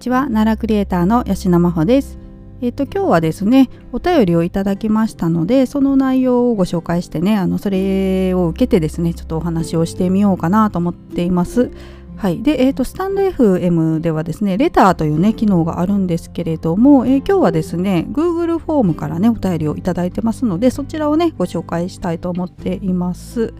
ちは。奈良クリエイターの吉野真帆です。えっ、と今日はですねお便りをいただきましたのでその内容をご紹介してねあのそれを受けてですねちょっとお話をしてみようかなと思っています。はい。でえーと、スタンド FM ではですねレターというね機能があるんですけれども、えー、今日はですね Google フォームからねお便りをいただいてますのでそちらをねご紹介したいと思っています。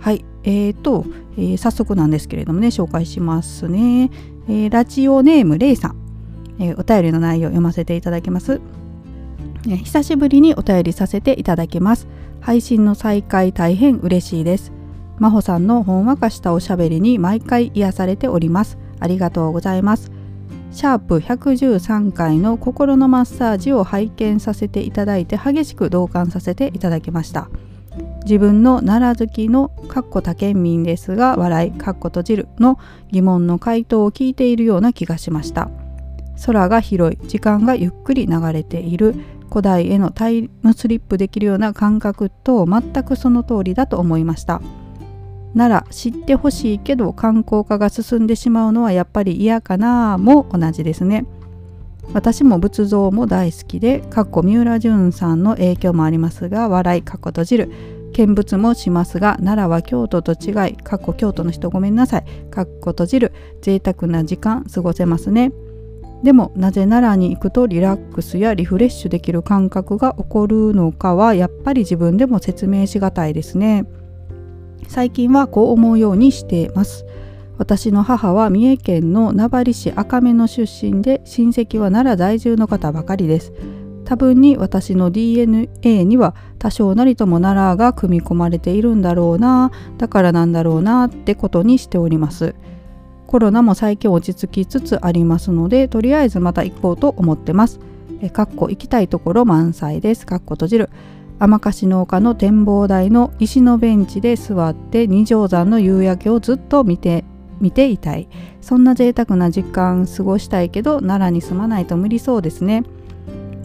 はい。えーと、え、早速なんですけれどもね紹介しますね、えー、ラジオネームレイさん、えー、お便りの内容を読ませていただきます、えー、久しぶりにお便りさせていただきます。配信の再開大変嬉しいです。真帆さんのほんわかしたおしゃべりに毎回癒されております。ありがとうございます。シャープ113回の心のマッサージを拝見させていただいて激しく同感させていただきました。自分の奈良好きのかっこ他県民ですが笑いかっこ閉じるの疑問の回答を聞いているような気がしました。空が広い時間がゆっくり流れている古代へのタイムスリップできるような感覚と全くその通りだと思いました。なら知ってほしいけど観光化が進んでしまうのはやっぱり嫌かなも同じですね。私も仏像も大好きでかっこ三浦淳さんの影響もありますが笑いかっこ閉じる見物もしますが奈良は京都と違いかっこ京都の人ごめんなさい。かっこ閉じる贅沢な時間過ごせますね。でもなぜ奈良に行くとリラックスやリフレッシュできる感覚が起こるのかはやっぱり自分でも説明しがたいですね。最近はこう思うようにしています。私の母は三重県の名張市赤目の出身で親戚は奈良在住の方ばかりです。多分に私の DNA には多少なりとも奈良が組み込まれているんだろうなだからなんだろうなってことにしております。コロナも最近落ち着きつつありますのでとりあえずまた行こうと思ってます。えかっこ行きたいところ満載です。かっこ閉じる。天笠農家の展望台の石のベンチで座って二条山の夕焼けをずっと見て見ていたい。そんな贅沢な時間過ごしたいけど奈良に住まないと無理そうですね。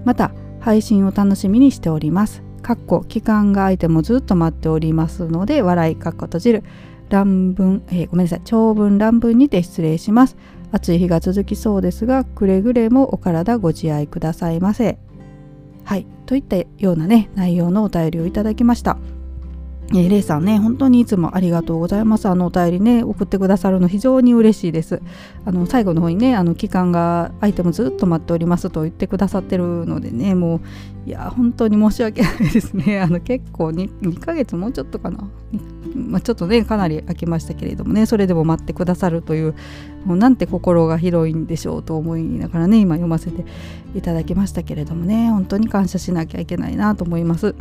また配信を楽しみにしております。かっこ期間が空いてもずっと待っておりますので笑いかっこ閉じる乱文、えー、ごめんなさい長文乱文にて失礼します。暑い日が続きそうですがくれぐれもお体ご自愛くださいませ。はいといったようなね内容のお便りをいただきました。えー、レイさんね、本当にいつもありがとうございます。あのお便りね、送ってくださるの非常に嬉しいです。あの最後の方にね、あの期間が空いてもずっと待っておりますと言ってくださってるのでね、もう、いや、本当に申し訳ないですね。あの結構 2, 2ヶ月もうちょっとかな。まあ、ちょっとね、かなり空きましたけれどもね、それでも待ってくださるという、もうなんて心が広いんでしょうと思いながらね、今読ませていただきましたけれどもね、本当に感謝しなきゃいけないなと思います。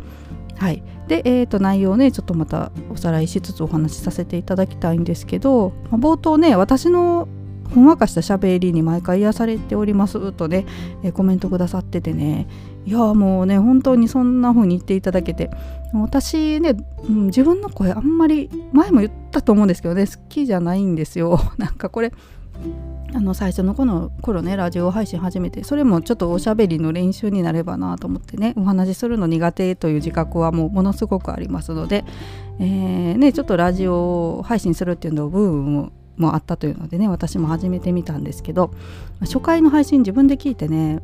はい、で、えー、と内容ねちょっとまたおさらいしつつお話しさせていただきたいんですけど、まあ、冒頭ね私のほんわかしたしゃべりに毎回癒されておりますとね、えー、コメントくださっててねいやもうね本当にそんな風に言っていただけて私ね、うん、自分の声あんまり前も言ったと思うんですけどね好きじゃないんですよ。なんかこれあの最初の頃頃ねラジオ配信始めてそれもちょっとおしゃべりの練習になればなと思ってねお話しするの苦手という自覚はもうものすごくありますので、えー、ね、ちょっとラジオ配信するっていうのをブームもあったというのでね私も始めてみたんですけど初回の配信自分で聞いてね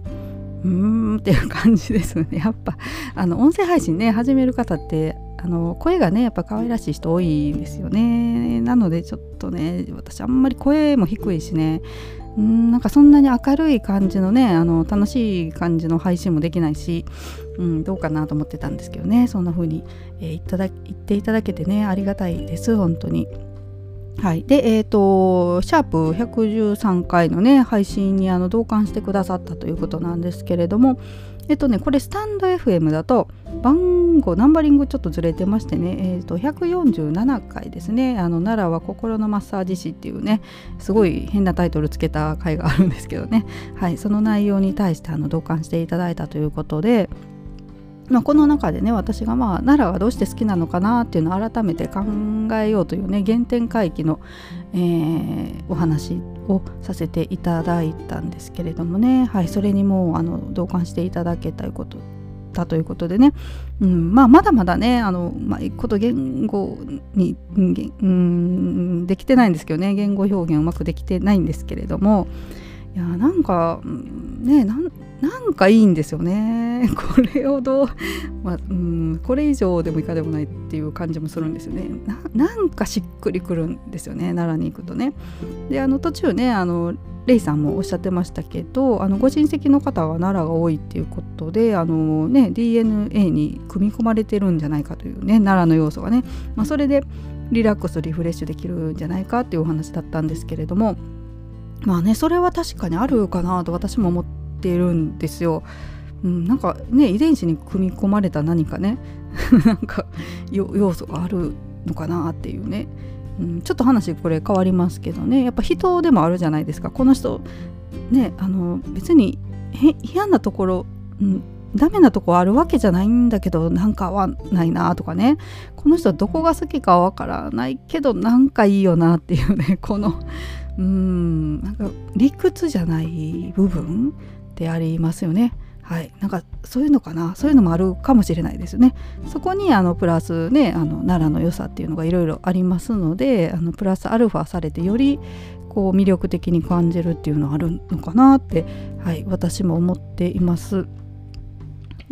うーんっていう感じですね。やっぱあの音声配信ね始める方ってあの声がねやっぱ可愛らしい人多いんですよね。なのでちょっとね私あんまり声も低いしね。うんなんかそんなに明るい感じのねあの楽しい感じの配信もできないし、うん、どうかなと思ってたんですけどね。そんな風に、えー、いただ言っていただけてねありがたいです。本当に。はい、でえっ、ー、とシャープ113回のね配信にあの同感してくださったということなんですけれどもえっとねこれスタンド FM だと番号ナンバリングちょっとずれてましてね、えー、と147回ですね。あの奈良は心のマッサージ師っていうねすごい変なタイトルつけた回があるんですけどね。はいその内容に対してあの同感していただいたということでまあ、この中でね私がまあ奈良はどうして好きなのかなっていうのを改めて考えようというね原点回帰の、えー、お話をさせていただいたんですけれどもね、はい、それにもうあの同感していただけたことたということでね、うんまあ、まだまだねあの、まあ、こと言語に、うん、できてないんですけどね。言語表現うまくできてないんですけれども。いやなんかねなんなんかいいんですよね。これをど、まあ、うんこれ以上でもいかでもないっていう感じもするんですよね。なんかしっくりくるんですよね。奈良に行くとね。であの途中ねあのレイさんもおっしゃってましたけどあのご親戚の方は奈良が多いっていうことであの、ね、DNA に組み込まれてるんじゃないかというね奈良の要素がね、まあ、それでリラックスリフレッシュできるんじゃないかっていうお話だったんですけれども。まあねそれは確かにあるかなと私も思っているんですよ。うん、なんかね遺伝子に組み込まれた何かね。なんか要素があるのかなっていうね、うん、ちょっと話これ変わりますけどね。やっぱ人でもあるじゃないですか。この人ねあの別に嫌なところ、うん、ダメなとこあるわけじゃないんだけどなんか合わないなとかね。この人どこが好きかわからないけどなんかいいよなっていうね。このうんなんか理屈じゃない部分。ってありますよね。はい、なんかそういうのかなそういうのもあるかもしれないですよね。そこにあのプラスねあの奈良の良さっていうのがいろいろありますのであのプラスアルファされてよりこう魅力的に感じるっていうのはあるのかなって、はい、私も思っています。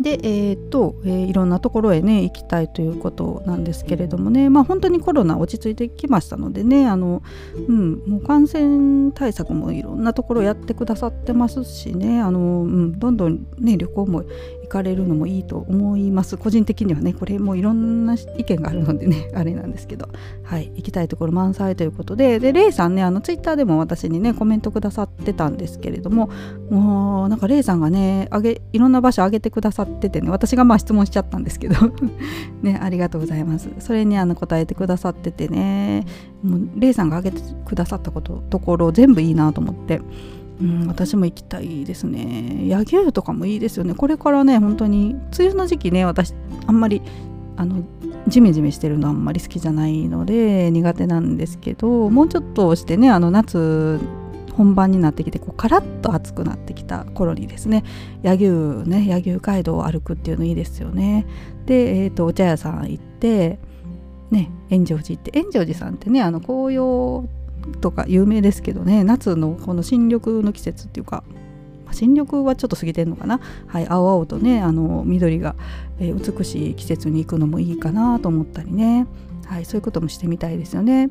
で、えーとえー、いろんなところへね行きたいということなんですけれどもね。まあ本当にコロナ落ち着いてきましたのでねあの、うん、もう感染対策もいろんなところやってくださってますしねあの、うん、どんどんね旅行も行かれるのもいいと思います。個人的にはねこれもいろんな意見があるのでね あれなんですけど。はい行きたいところ満載ということで。でレイさんねあのツイッターでも私にねコメントくださってたんですけれどももうなんかレイさんがねあげいろんな場所上げてくださっててね私がまあ質問しちゃったんですけど。ねありがとうございます。それにあの答えてくださっててね。もうレイさんが挙げてくださったことところ全部いいなと思って。うん、私も行きたいですね。柳生とかもいいですよね。これからね、本当に梅雨の時期ね、私あんまりあのジメジメしてるのあんまり好きじゃないので苦手なんですけど、もうちょっとしてね、あの夏本番になってきてこうカラッと暑くなってきた頃にですね柳生ね柳生街道を歩くっていうのいいですよね。で、えーと、お茶屋さん行ってね円城寺行って円城寺さんってねあの紅葉とか有名ですけどね夏のこの新緑の季節っていうか新緑はちょっと過ぎてんのかな、はい、青々とねあの緑が、え、美しい季節に行くのもいいかなと思ったりね、はい、そういうこともしてみたいですよね。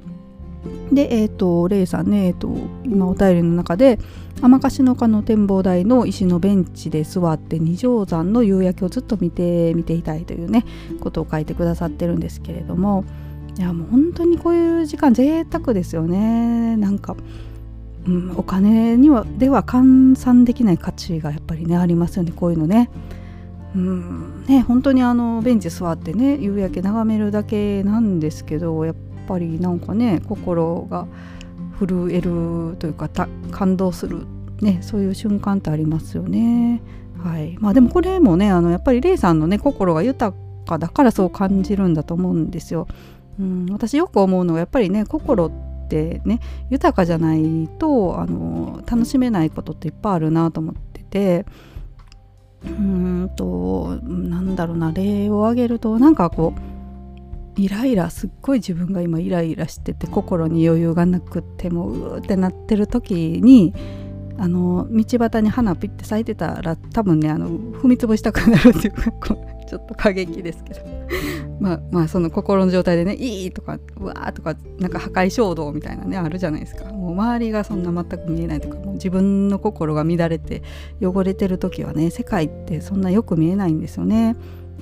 で、えっ、ー、と、レイさんね、え、ー、と、今お便りの中で、天ヶの丘の展望台の石のベンチで座って二条山の夕焼けをずっと見て見ていたいというねことを書いてくださってるんですけれどもいやもう本当にこういう時間贅沢ですよねなんか、うん、お金にはでは換算できない価値がやっぱりねありますよねこういうのね。うんね本当にあのベンチ座ってね夕焼け眺めるだけなんですけどやっぱりなんかね心が震えるというか感動する、ね、そういう瞬間ってありますよね。はいまあ、でもこれもねあのやっぱりレイさんのね心が豊かだからそう感じるんだと思うんですよ。うん、私よく思うのはやっぱりね心ってね豊かじゃないとあの楽しめないことっていっぱいあるなと思っててうんとなんだろうな例を挙げるとなんかこうイライラすっごい自分が今イライラしてて心に余裕がなくってもうーってなってる時にあの道端に花ピッて咲いてたら多分ねあの踏み潰したくなるっていうかこうちょっと過激ですけど。まあまあその心の状態でね「いい!」とか「うわ!」とかなんか破壊衝動みたいなねあるじゃないですかもう周りがそんな全く見えないとかもう自分の心が乱れて汚れてる時はね世界ってそんなよく見えないんですよね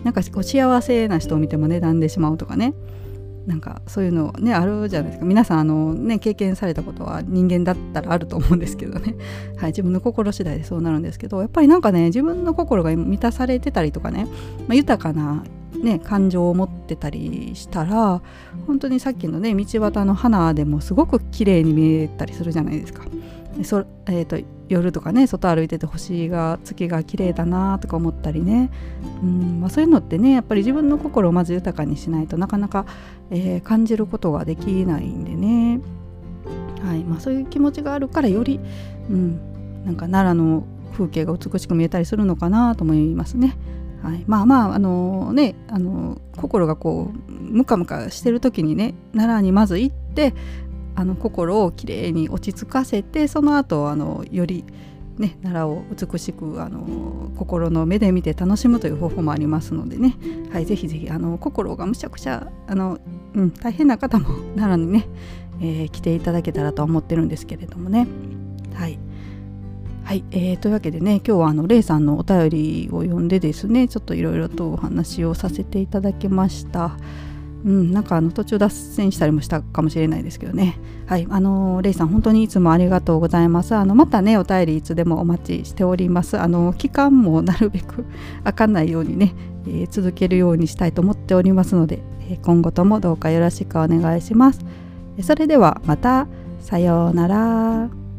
なんかこう幸せな人を見てもねんでしまうとかねなんかそういうのねあるじゃないですか皆さんあのね経験されたことは人間だったらあると思うんですけどね はい自分の心次第でそうなるんですけどやっぱりなんかね自分の心が満たされてたりとかね、まあ、豊かなね、感情を持ってたりしたら本当にさっきのね道端の花でもすごく綺麗に見えたりするじゃないですか。そえーと、夜とかね外歩いてて星が月が綺麗だなとか思ったりね、うんまあ、そういうのってねやっぱり自分の心をまず豊かにしないとなかなか、えー、感じることができないんでね、はいまあ、そういう気持ちがあるからより、うん、なんか奈良の風景が美しく見えたりするのかなと思いますね。はい、まあまああのねあの心がこうムカムカしてる時にね奈良にまず行ってあの心をきれいに落ち着かせてその後あのよりね、奈良を美しくあの心の目で見て楽しむという方法もありますのでね、はい、ぜひぜひあの心がむしゃくしゃあの、うん、大変な方も奈良にね、えー、来ていただけたらと思ってるんですけれどもね。はい。はい、えー、というわけでね今日はあのレイさんのお便りを読んでですねちょっといろいろとお話をさせていただきました。うん、なんかあの途中脱線したりもしたかもしれないですけどね。はい、あのー、レイさん本当にいつもありがとうございます。あのまたねお便りいつでもお待ちしております。あの期間もなるべく 開かないようにね、えー、続けるようにしたいと思っておりますので、えー、今後ともどうかよろしくお願いします。それではまたさようなら。